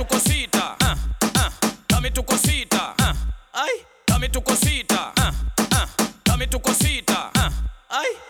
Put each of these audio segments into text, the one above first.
tuko sita uh, ah, uh, ah, tami tuko sita uh, ah, ai. tami tuko sita uh, uh, tami tuko sita uh, ai.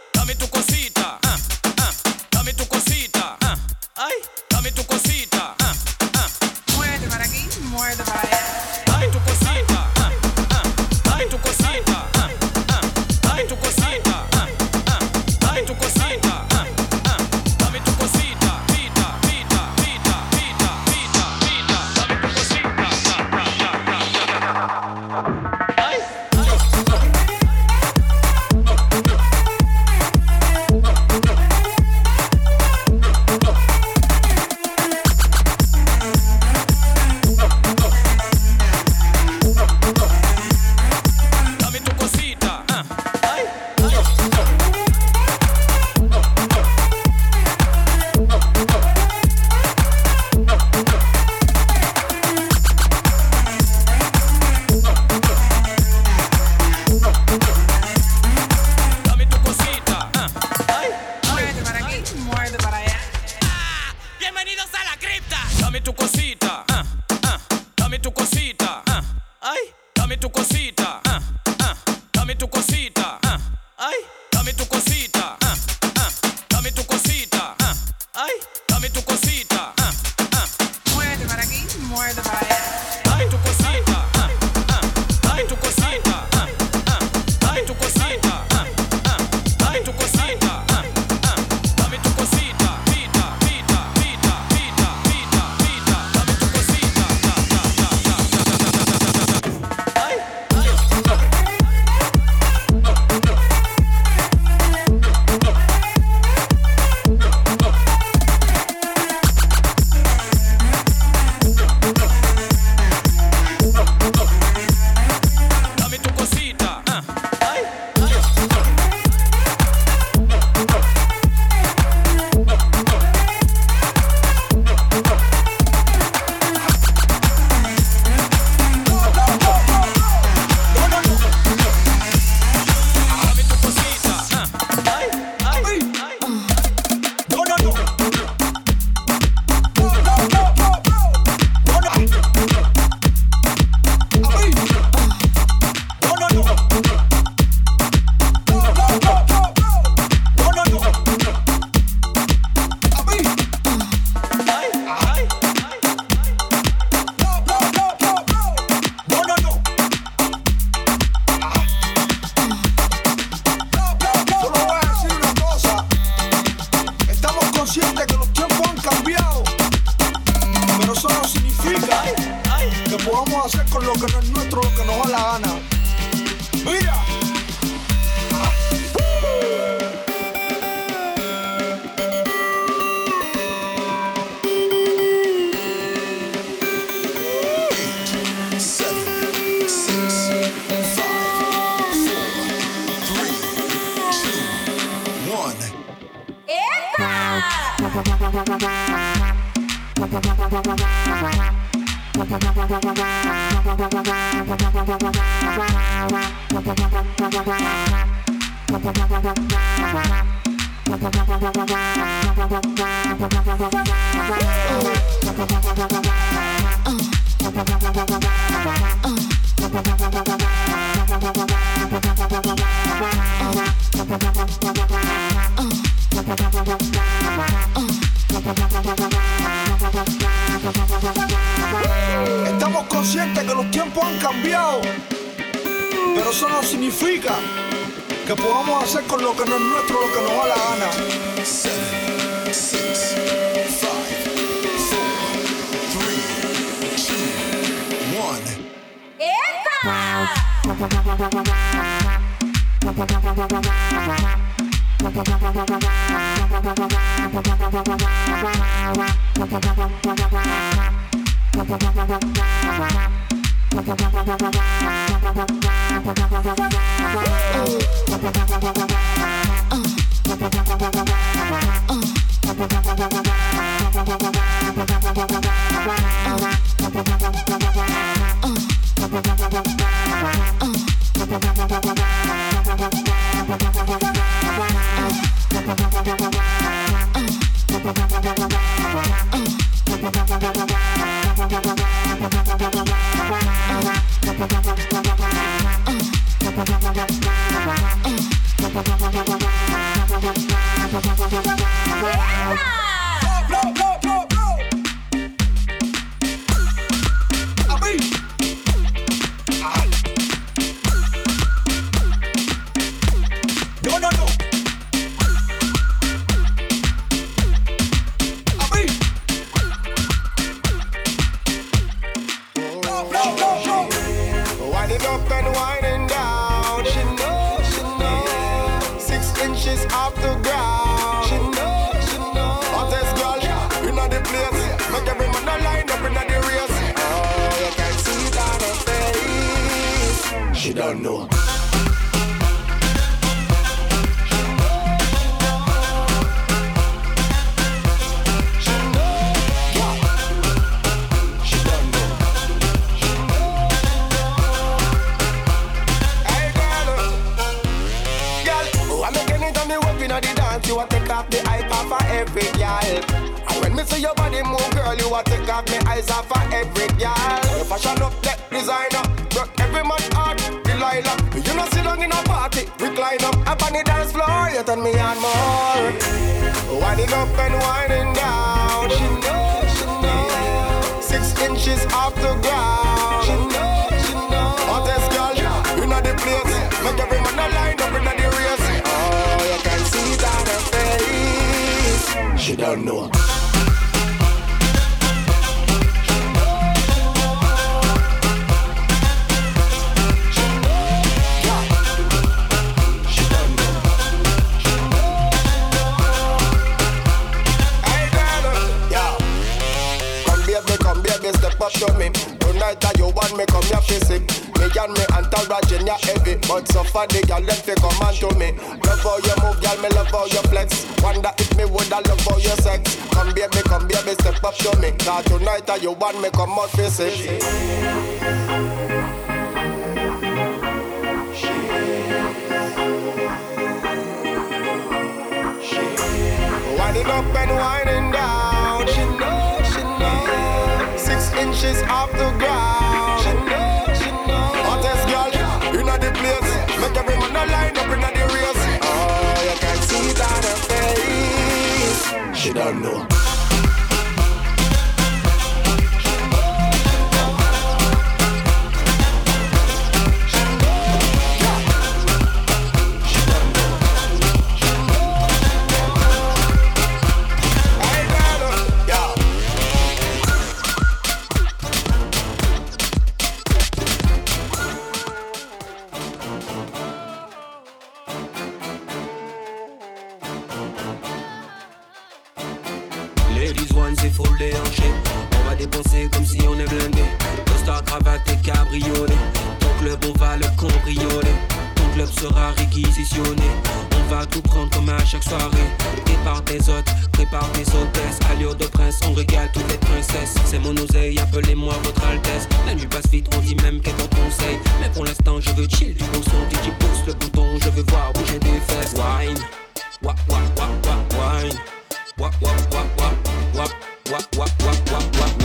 you don't know. you a take off the off every girl. And when me see your body move, girl, you a take off me eyes off of every girl. Your fashion you know, sit down in a party, recline up. Up on the dance floor, you turn me on more. Winding up and winding down. She know, she know. Six inches off the ground. She know, she know. Hottest girl, you know the place. Make every man a line up in the race. Oh, you can see down her face. She don't know. a show me. Tonight that you want me, come here physic. Me and me and in your heavy, but so far the girl left to come and to me. Love how you move, girl, me love how you flex. Wonder if me woulda love how your sex. Come baby, come baby, step up to me. Cause tonight that you want me, come out physic. Winding up and winding down she's off the ground. She knows, she knows. Hottest girl inna the place. Make every man a line up inna the race. Oh, you can see that on her face. She don't know.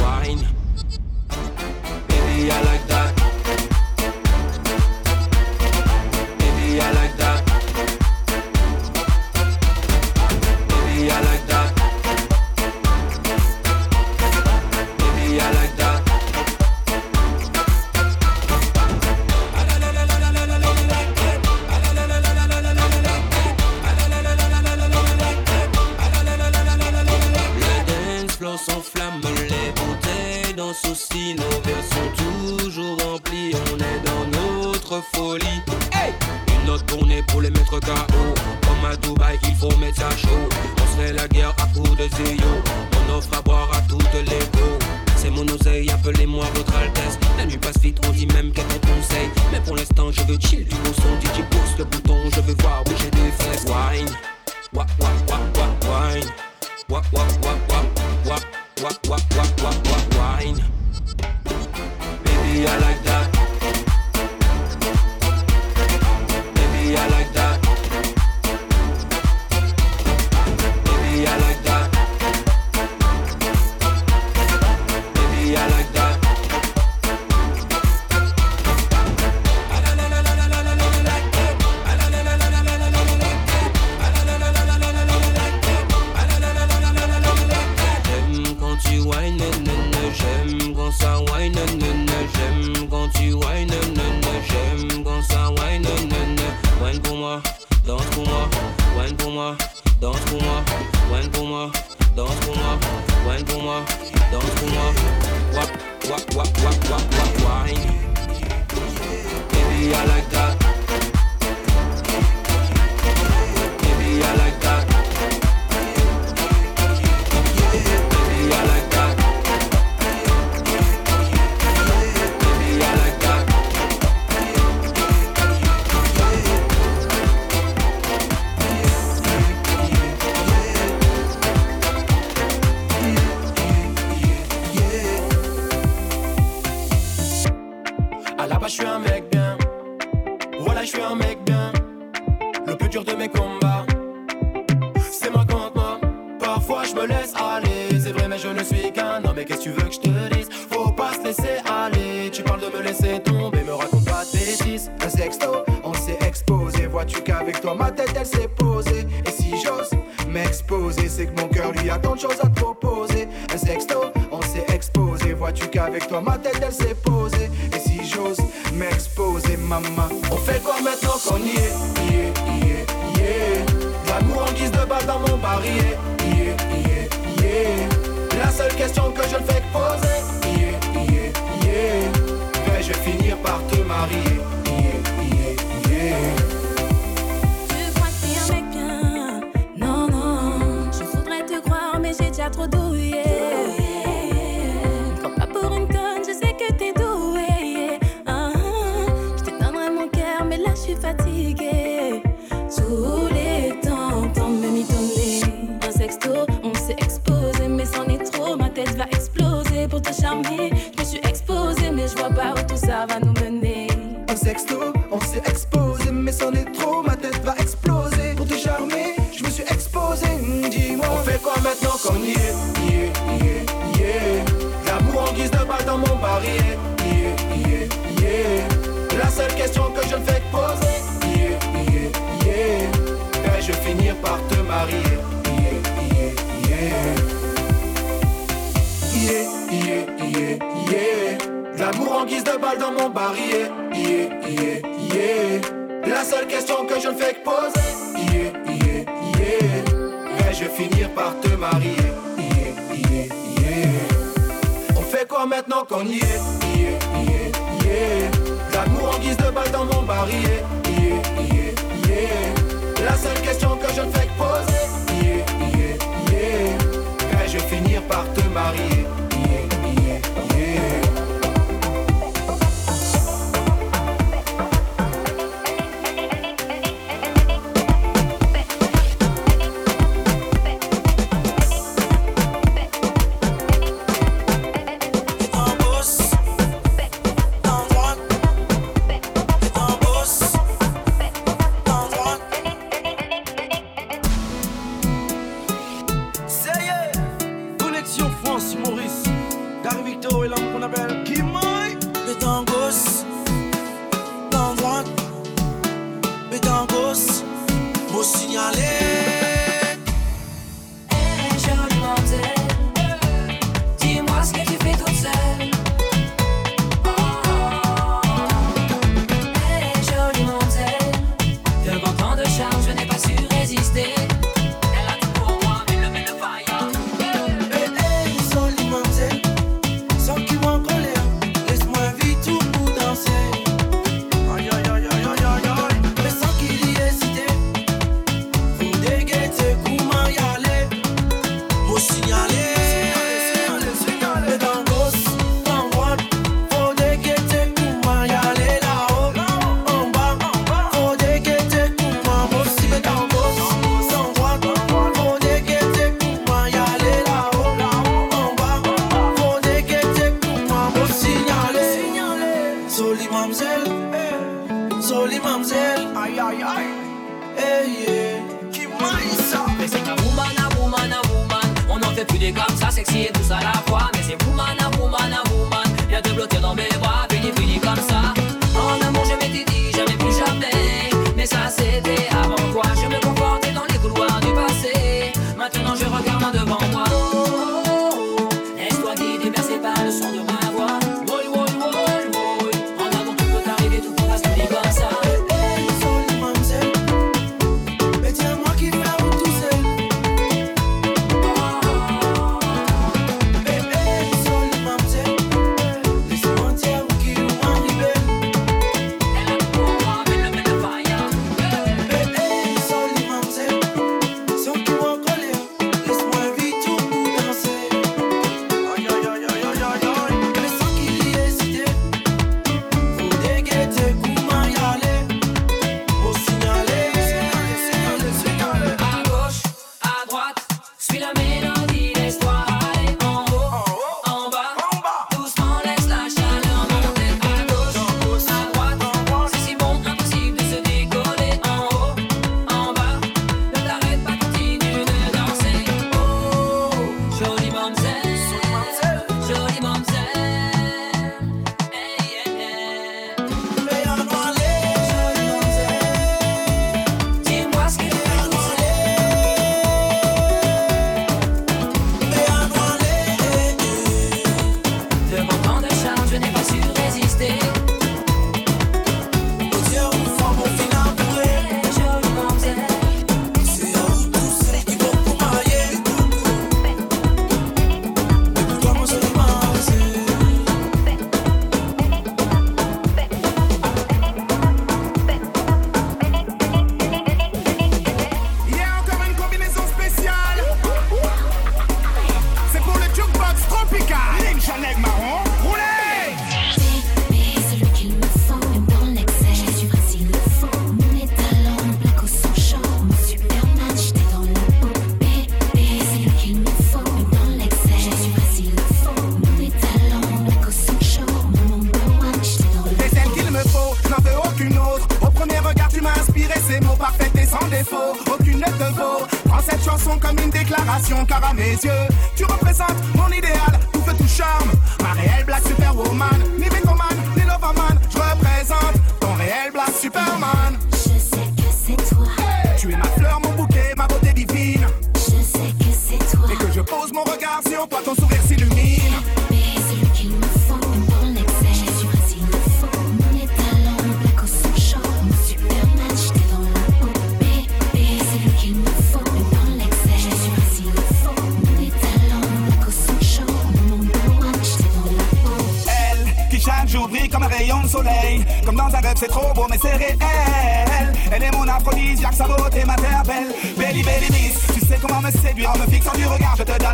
wine. Baby, I like me bats dans mon barillet. La seule question que je ne fais poser. on s'est exposé, mais c'en est trop, ma tête va exploser. Pour te charmer, je me suis exposé, dis-moi. On fait quoi maintenant qu'on y est, yeah, yeah, yeah. L'amour en guise de balle dans mon baril, yeah, yeah, yeah. La seule question que je ne fais que poser, yeah, yeah, yeah. Vais-je finir par te marier, yeah, yeah, yeah. Yeah, yeah, yeah, yeah. L'amour en guise de balle dans mon baril, yeah, yeah. La seule question que je ne fais que poser, yeah, yeah, yeah. Vais-je finir par te marier, yeah, yeah, yeah. On fait quoi maintenant qu'on y est, yeah, yeah, yeah. D'amour en guise de balle dans mon baril, yeah, yeah, yeah. La seule question que je ne fais que poser, yeah, yeah, yeah. Vais-je finir par te marier,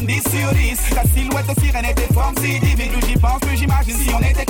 samedi silhouette de sirène était forme si divine Plus j'y pense, plus j'imagine. Si on était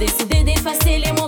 decidir Dedê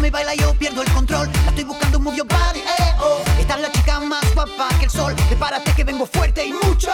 me baila yo pierdo el control. La estoy buscando un move your body, eh, oh. Esta es la chica más guapa que el sol. Prepárate que vengo fuerte y mucho.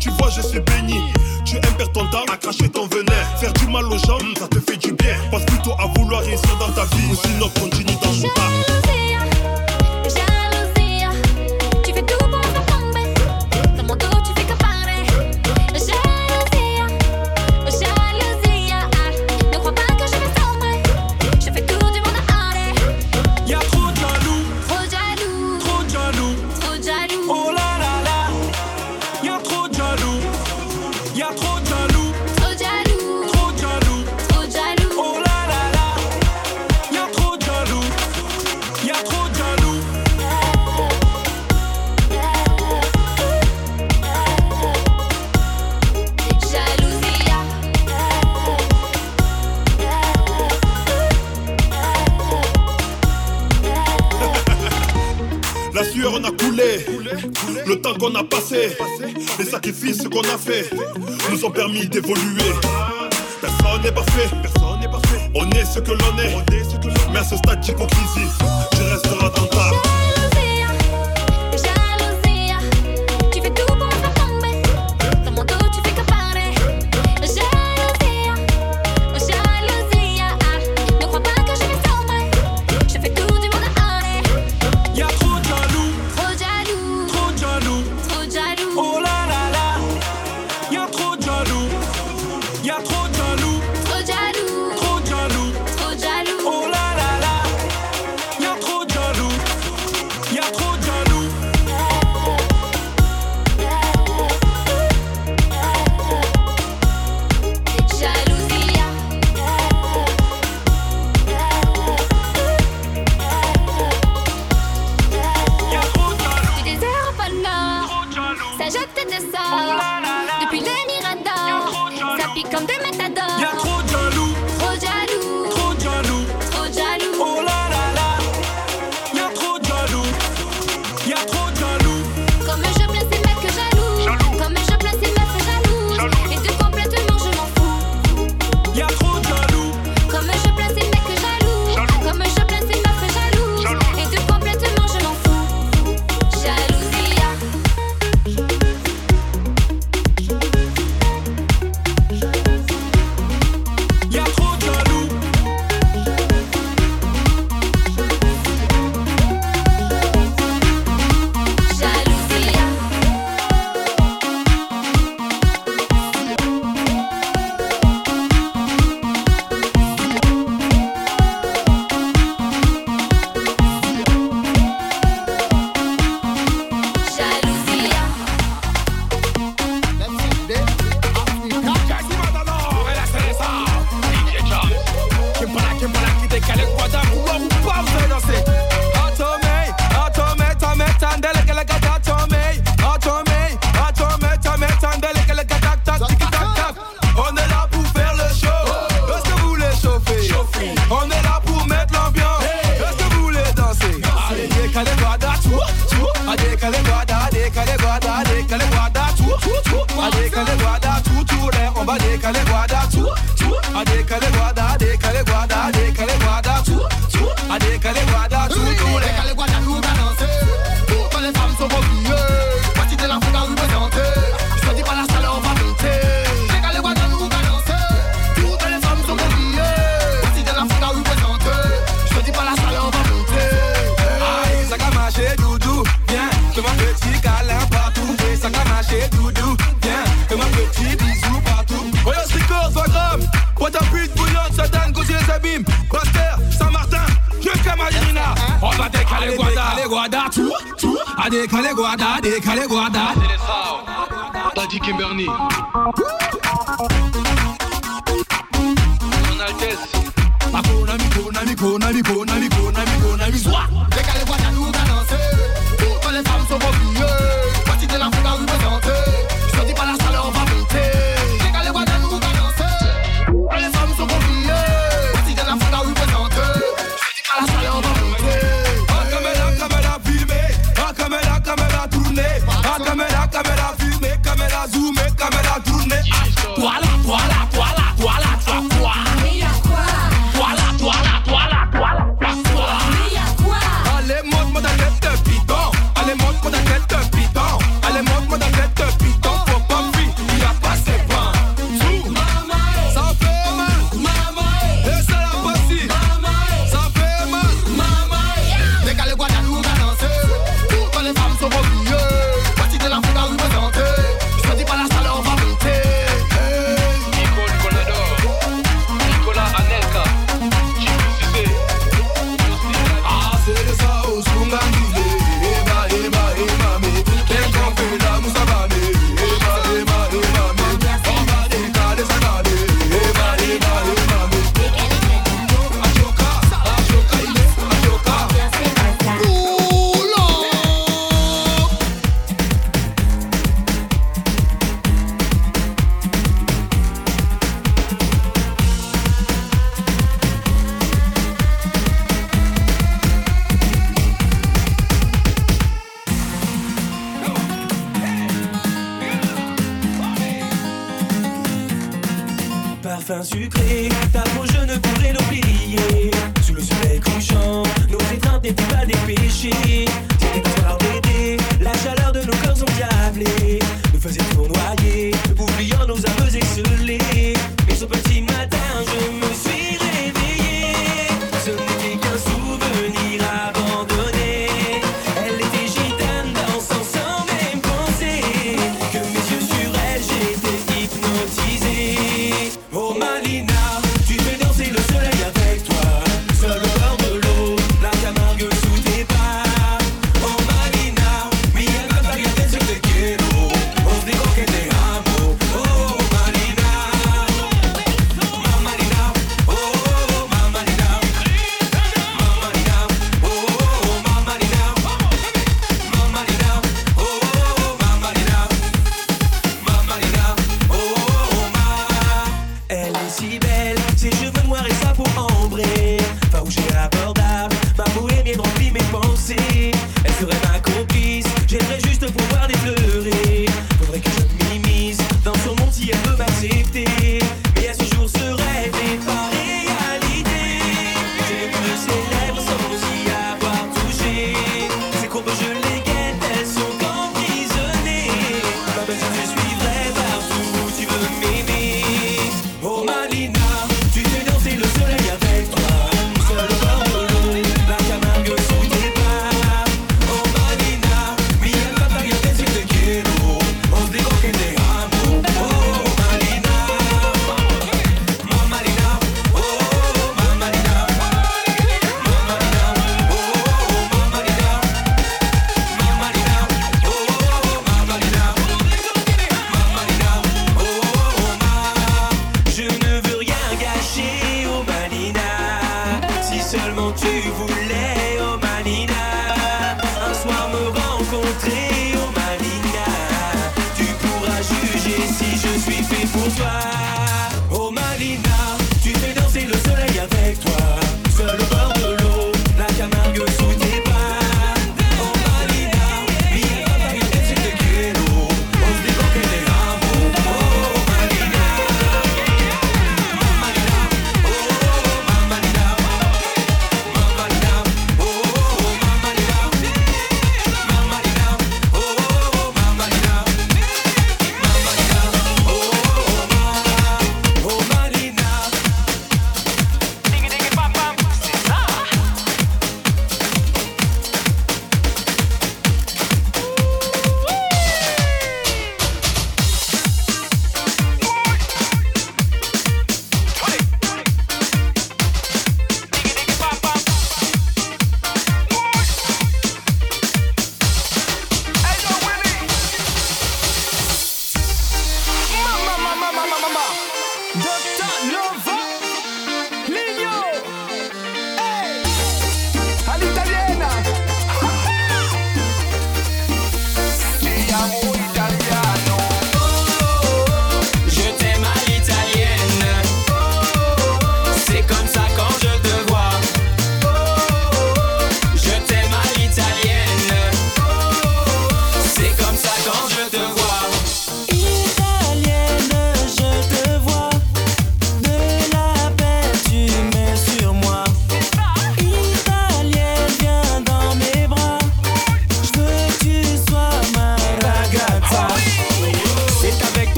tu vois, je suis béni. Tu aimes perdre ton temps à cracher ton venin. Faire du mal aux gens, ça te fait du bien. Passe plutôt à vouloir réussir dans ta vie. Sinon, continue dans ton tas. Nous sommes permis d'évoluer.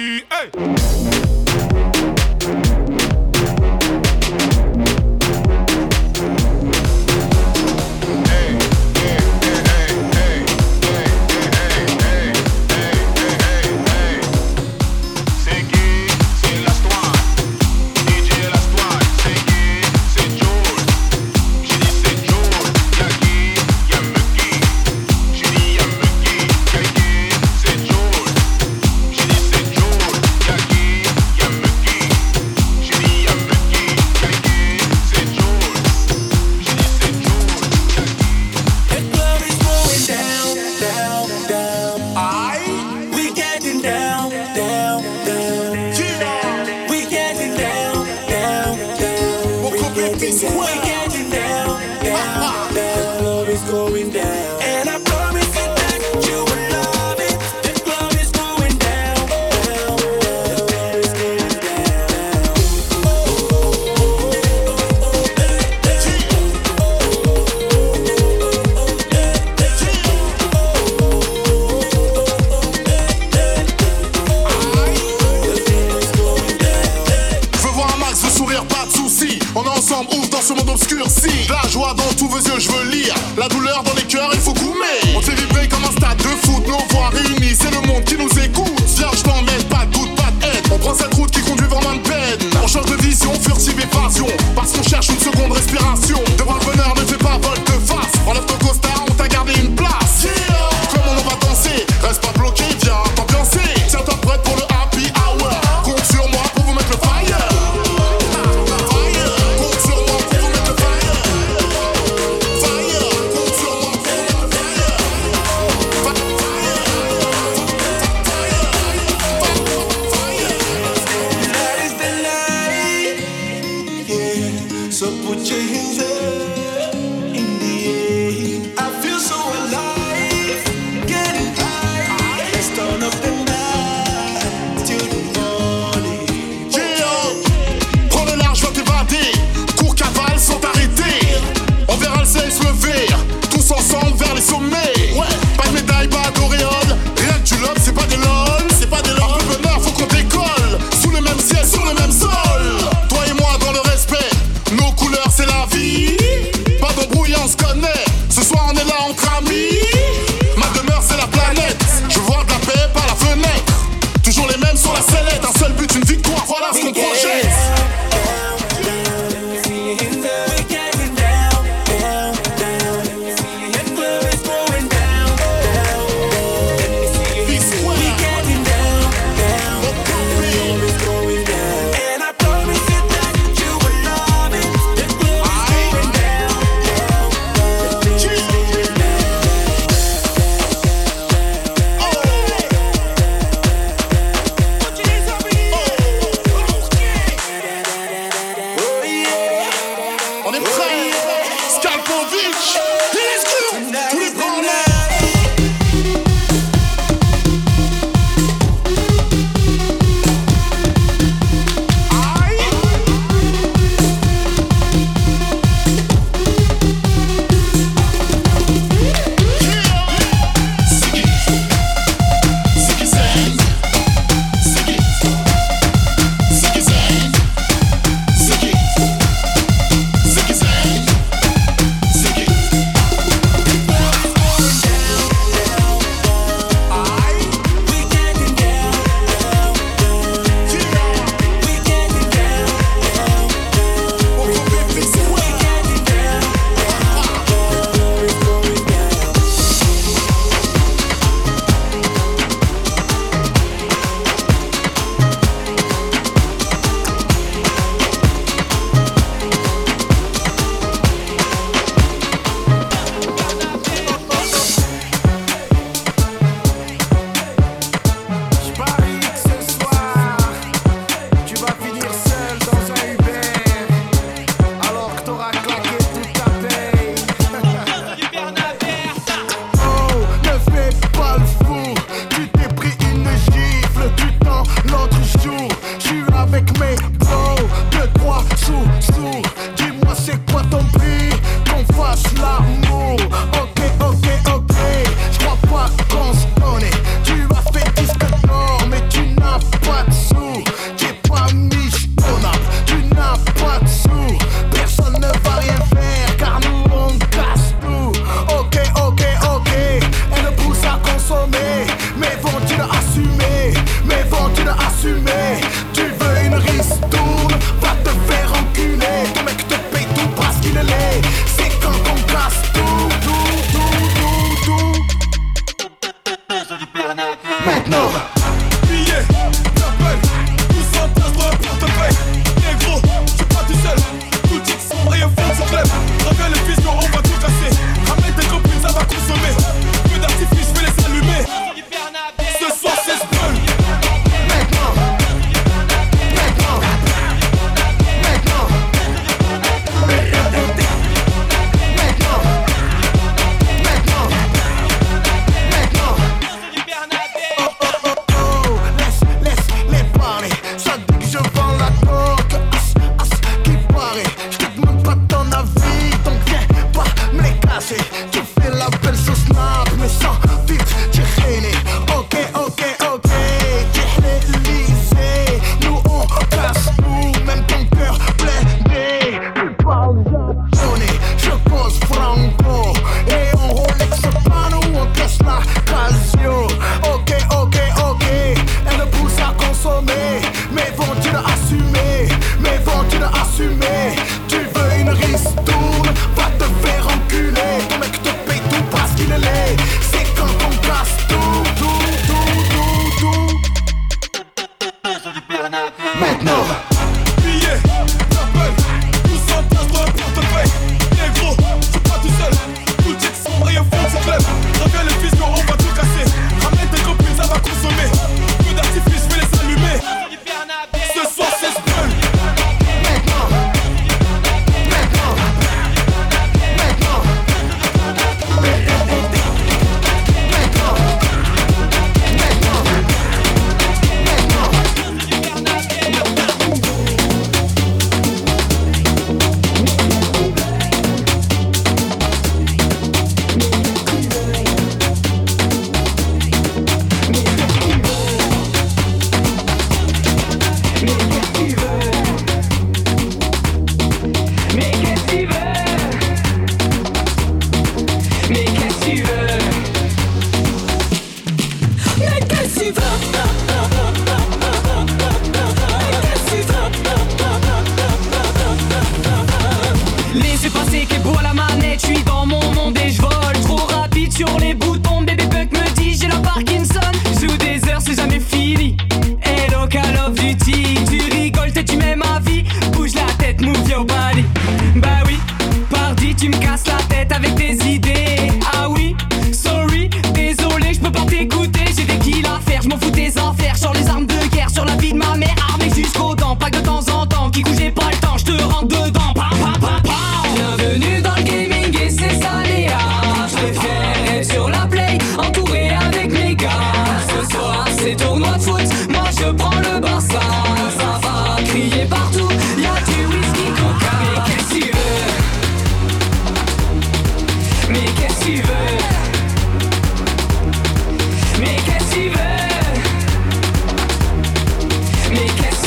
Hey!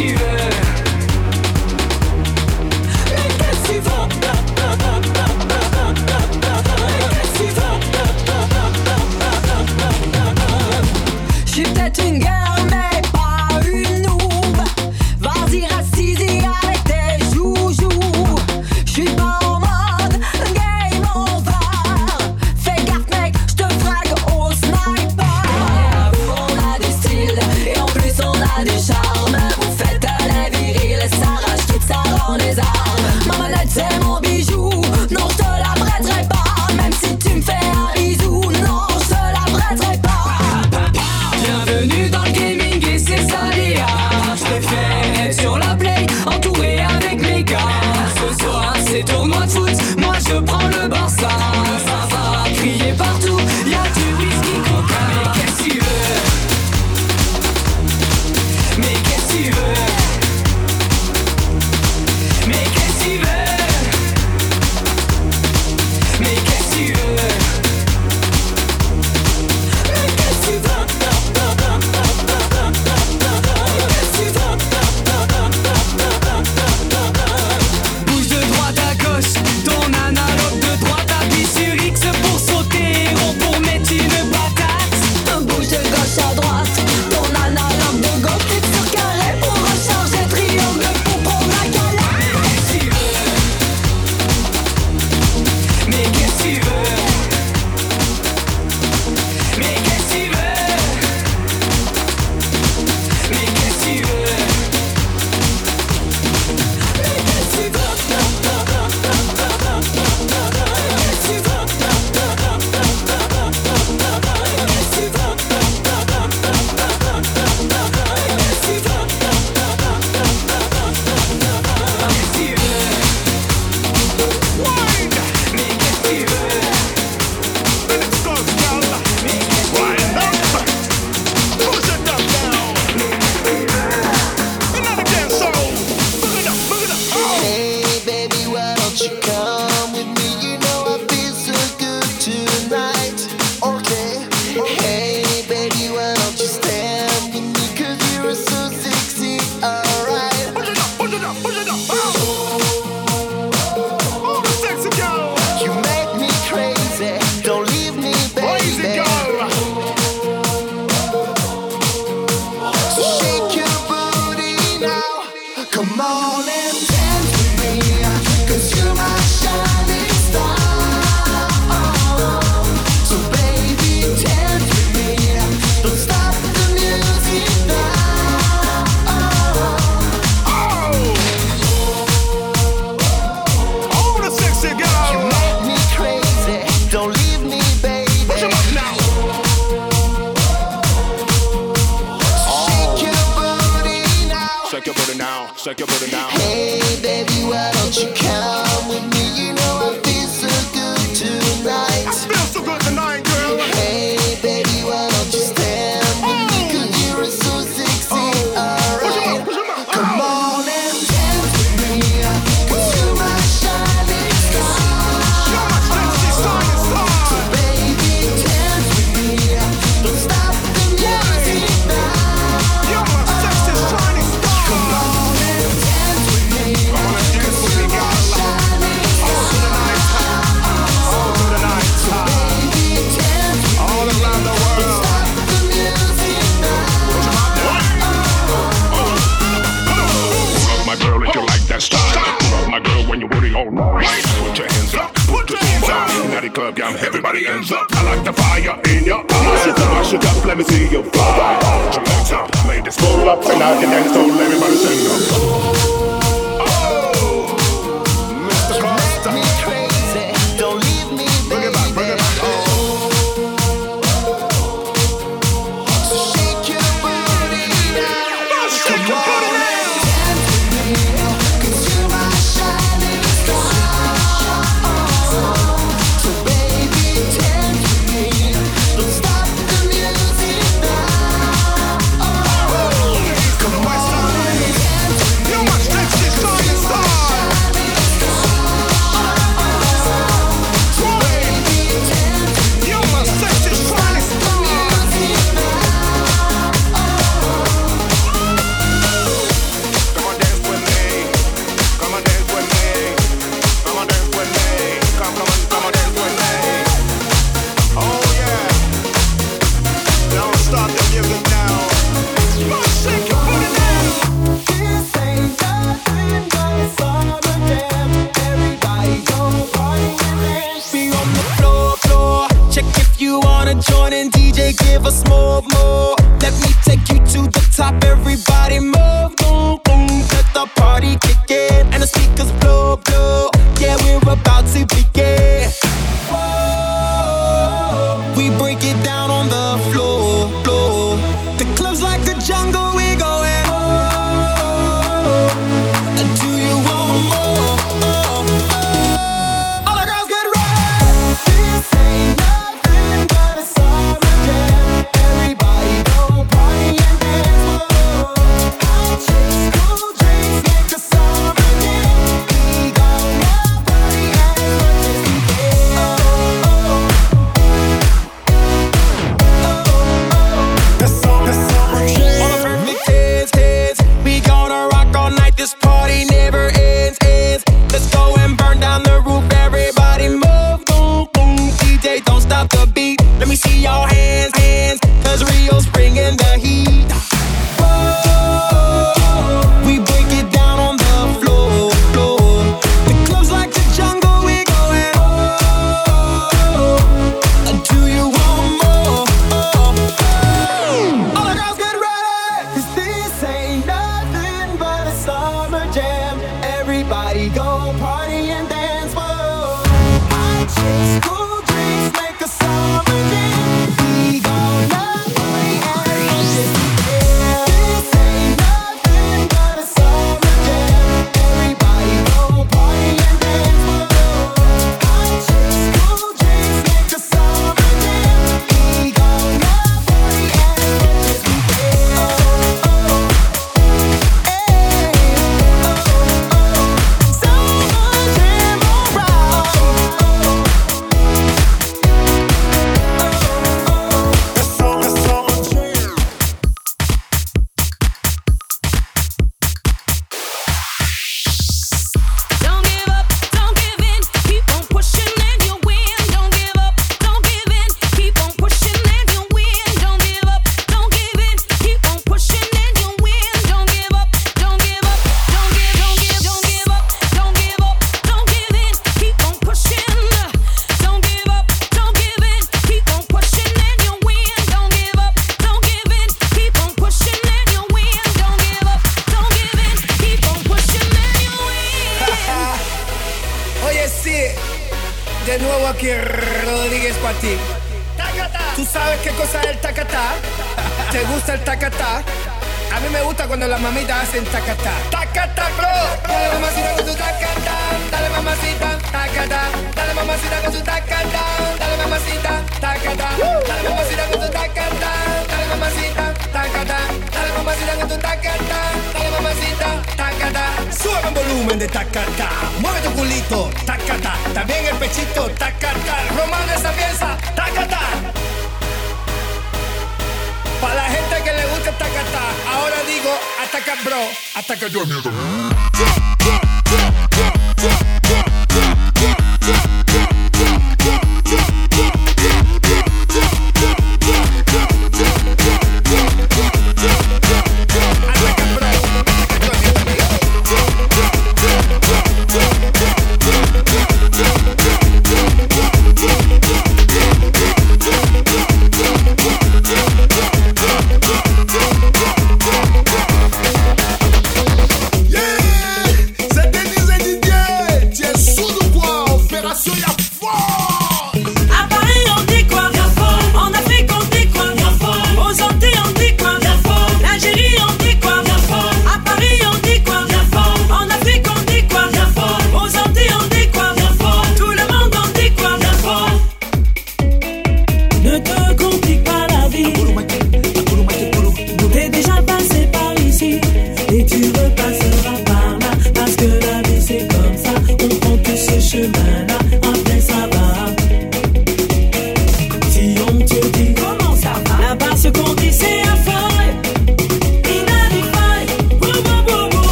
Mais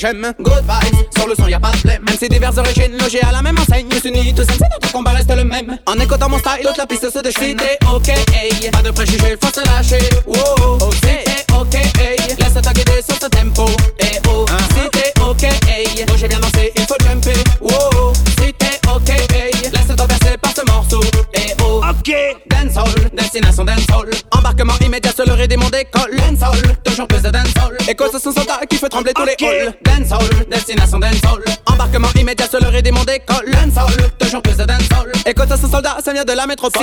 j'aime la métropole.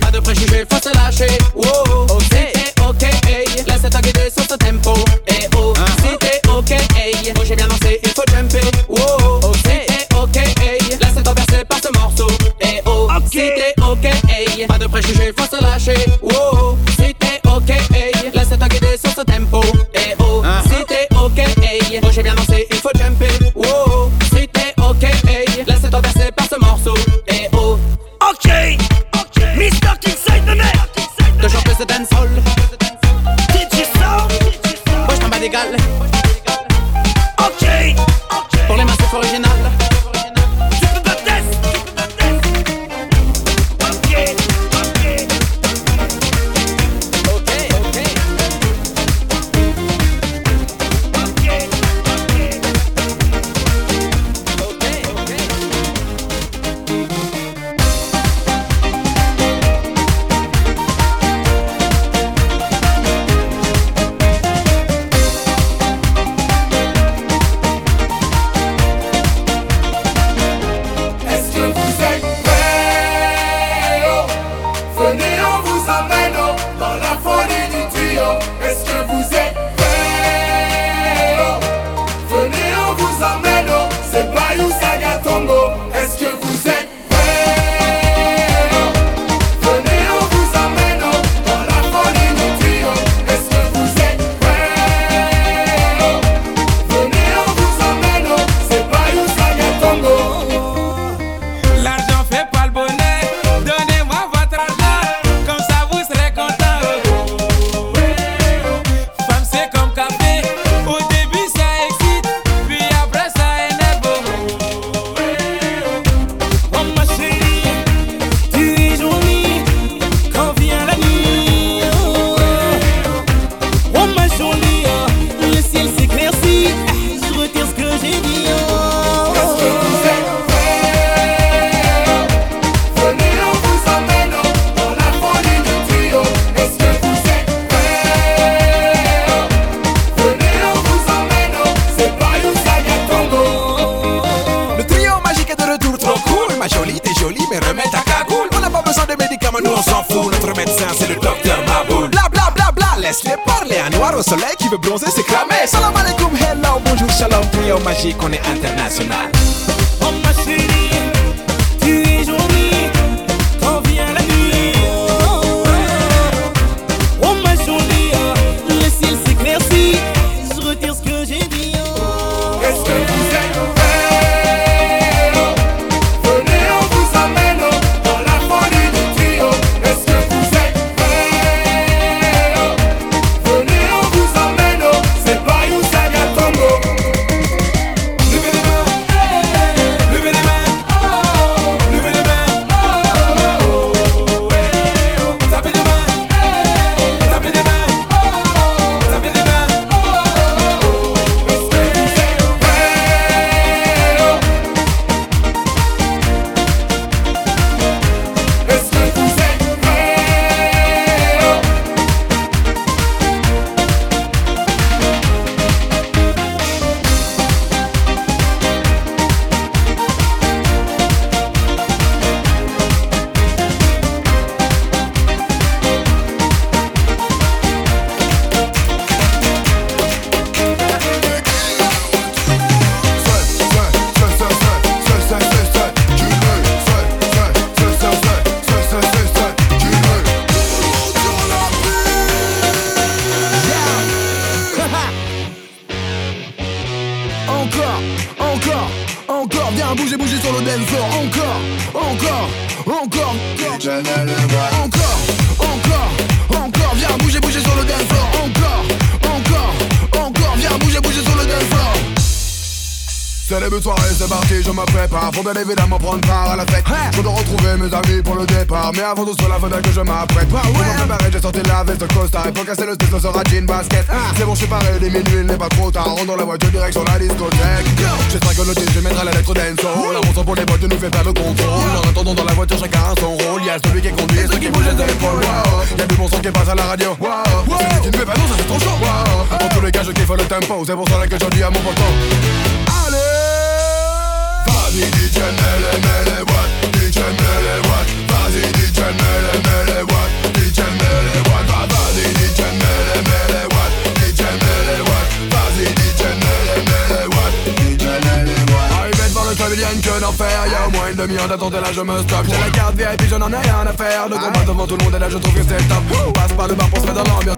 Pas de préjugés, faut se lâcher. Wow. pour casser le style, sera jean basket. C'est bon, je suis paré, les minuit, il n'est pas trop tard. On dans la voiture, direction la discothèque. J'espère que l'autre, je mettrai la lettre d'Enso La bon pour les boîtes ne nous fait pas le contrôle. En attendant dans la voiture, chacun son rôle. Y'a celui qui conduit et ceux qui bougent les épaules. Y'a du bon qui passe à la radio. Celui qui ne fait pas non, ça c'est trop chaud. Tous les cas, je kiffe le tempo. C'est pour cela que je dis à mon poteau. Allez. Vas-y, DJ, mets les, mets les watts. DJ, mets les watts. Vas-y, demi, on attendait là, je me stoppe. J'ai la carte VIP, je n'en ai rien à faire. De combat devant tout le monde, et là, je trouve que c'est top. Passe par le bar pour se mettre dans l'ambiance.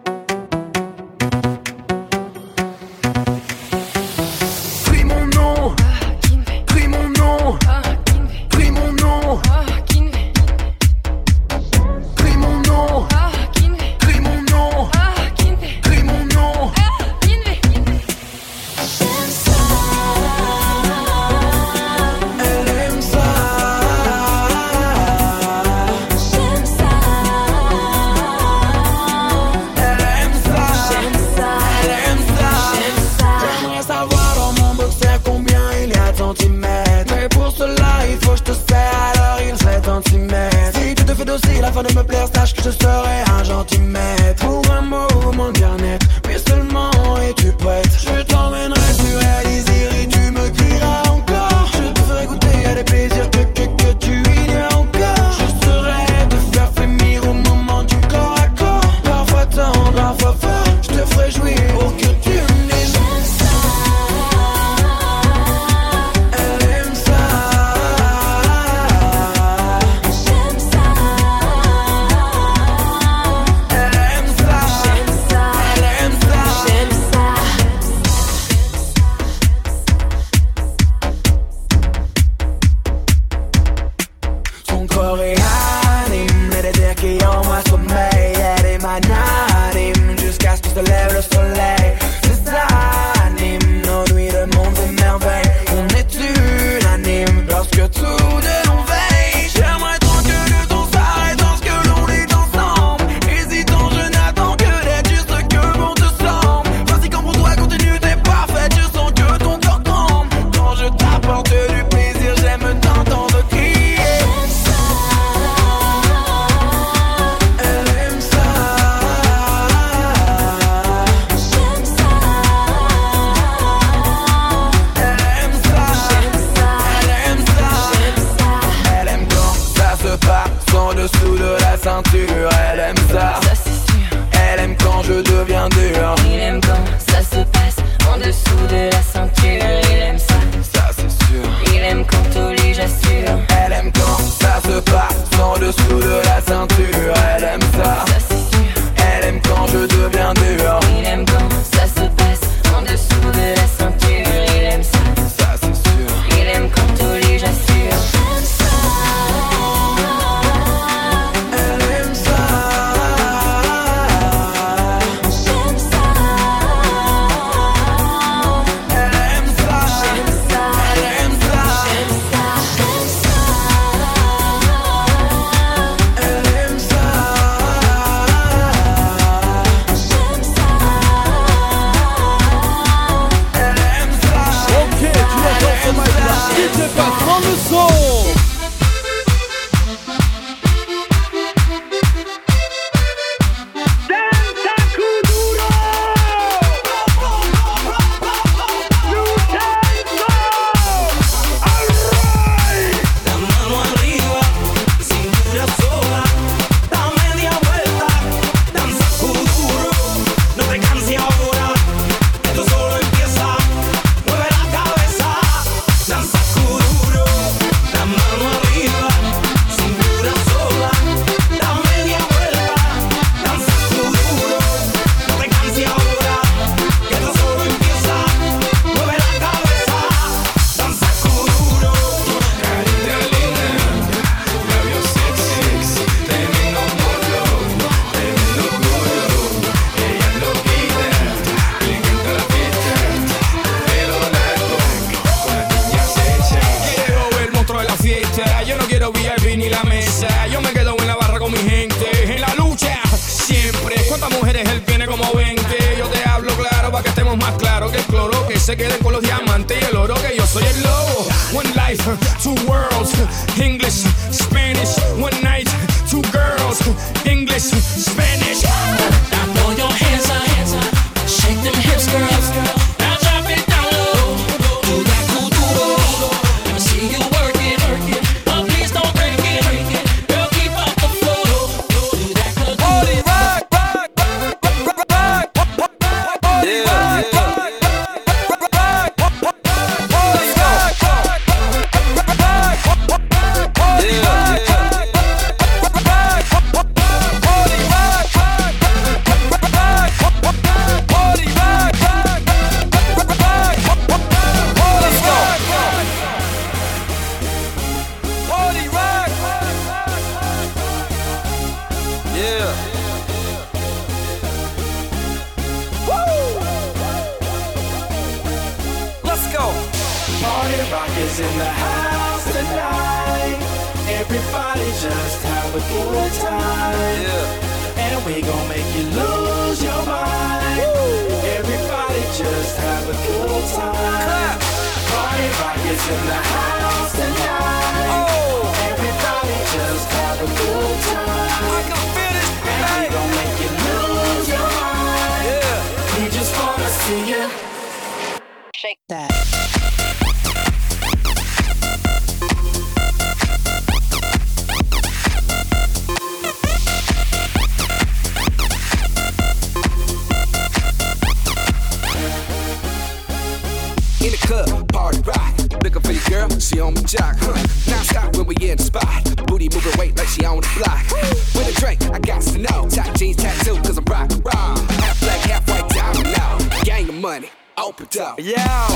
Up. Yeah,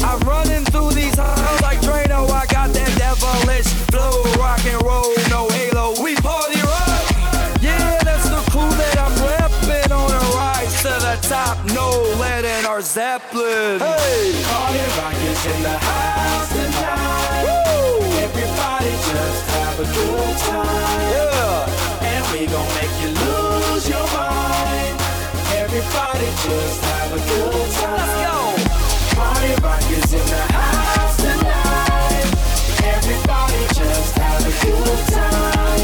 I'm running through these halls like Drano. I got that devilish flow, rock and roll, no halo. We party rock. Yeah, that's the crew that I'm repping on a rise to the top. No lead in our Zeppelin. Hey, Party rock is in the house tonight. Everybody just have a good time. Yeah. And we gon' make you mind. Everybody just have a good time. Let's go. Party rock is in the house tonight. Everybody just have a good time.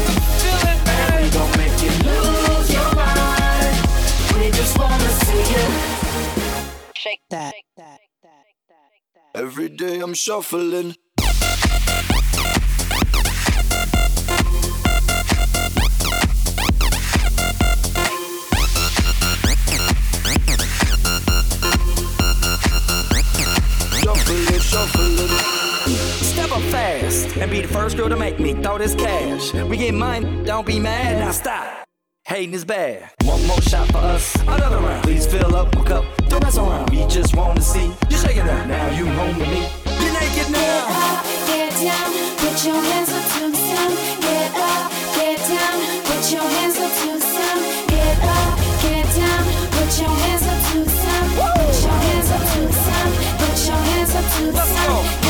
And we gon' make you lose your mind. We just wanna see you. Shake that. Every day I'm shuffling. Step up fast and be the first girl to make me throw this cash. We get mine, don't be mad, now stop. Hating is bad. One more shot for us, another round. Please fill up my cup, don't mess around. We just wanna see you shake it out. Now you home with me. You're naked now. Get down, put your hands up to the sun. Get up, get down, put your hands up Let's go.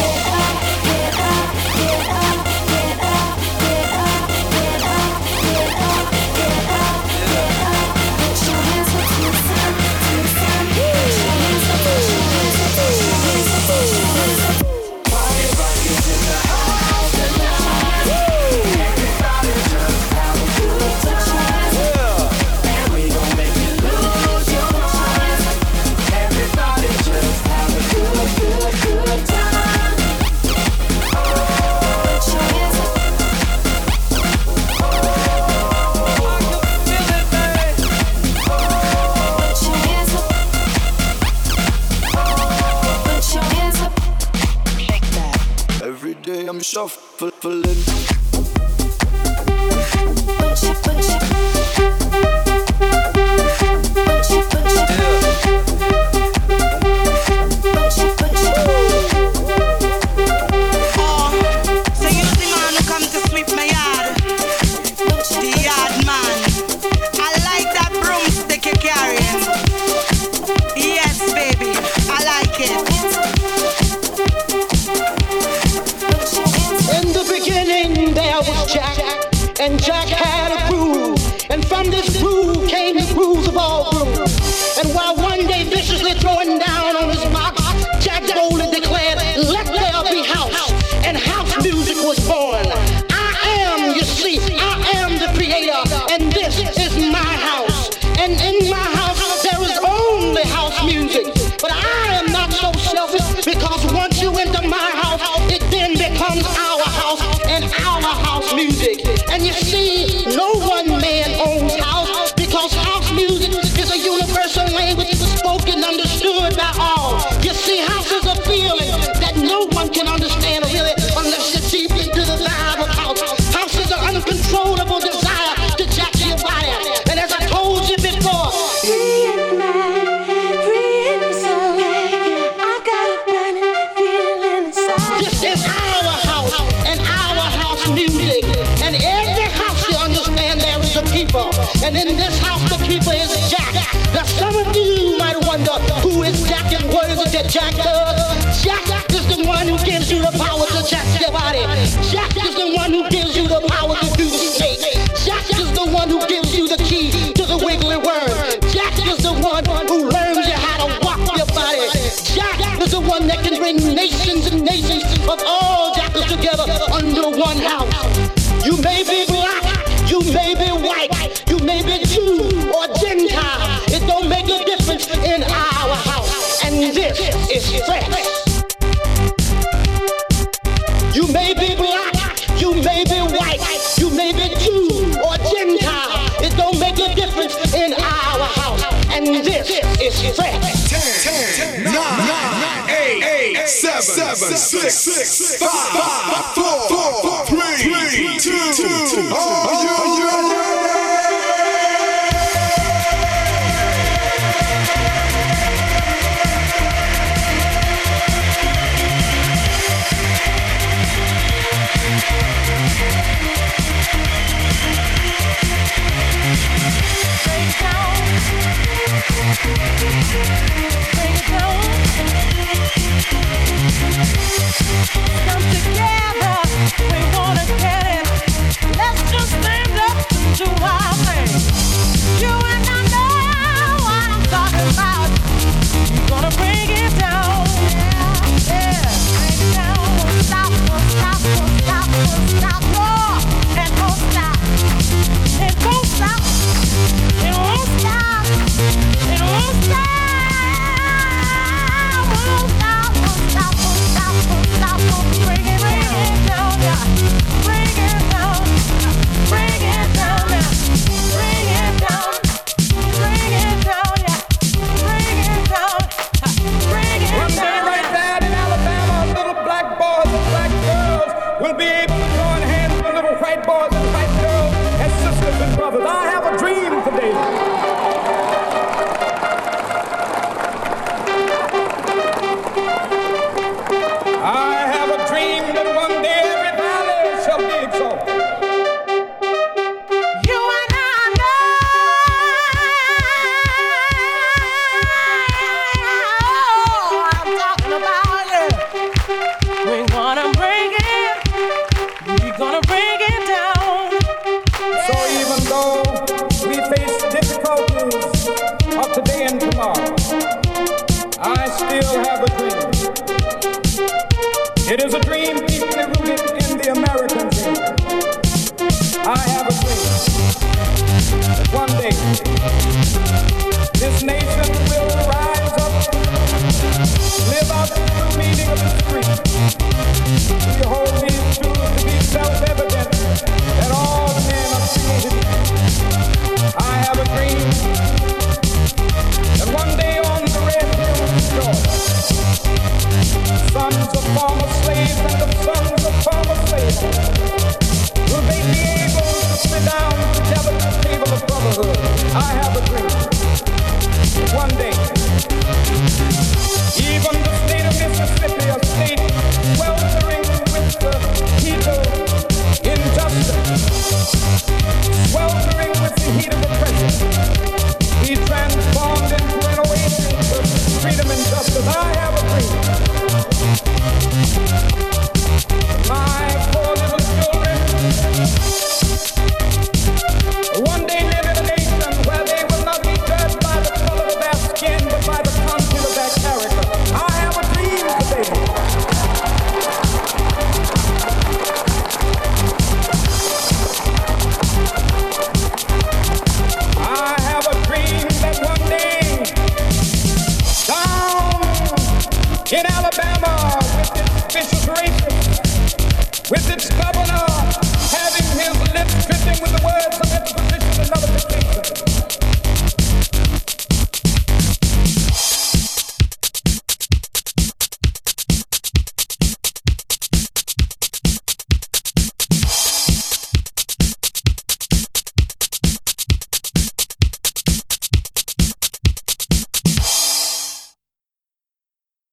I'm shuffling. Push. got a groove, and from this groove came the grooves of all grooves. And while seven, six, six, five, four.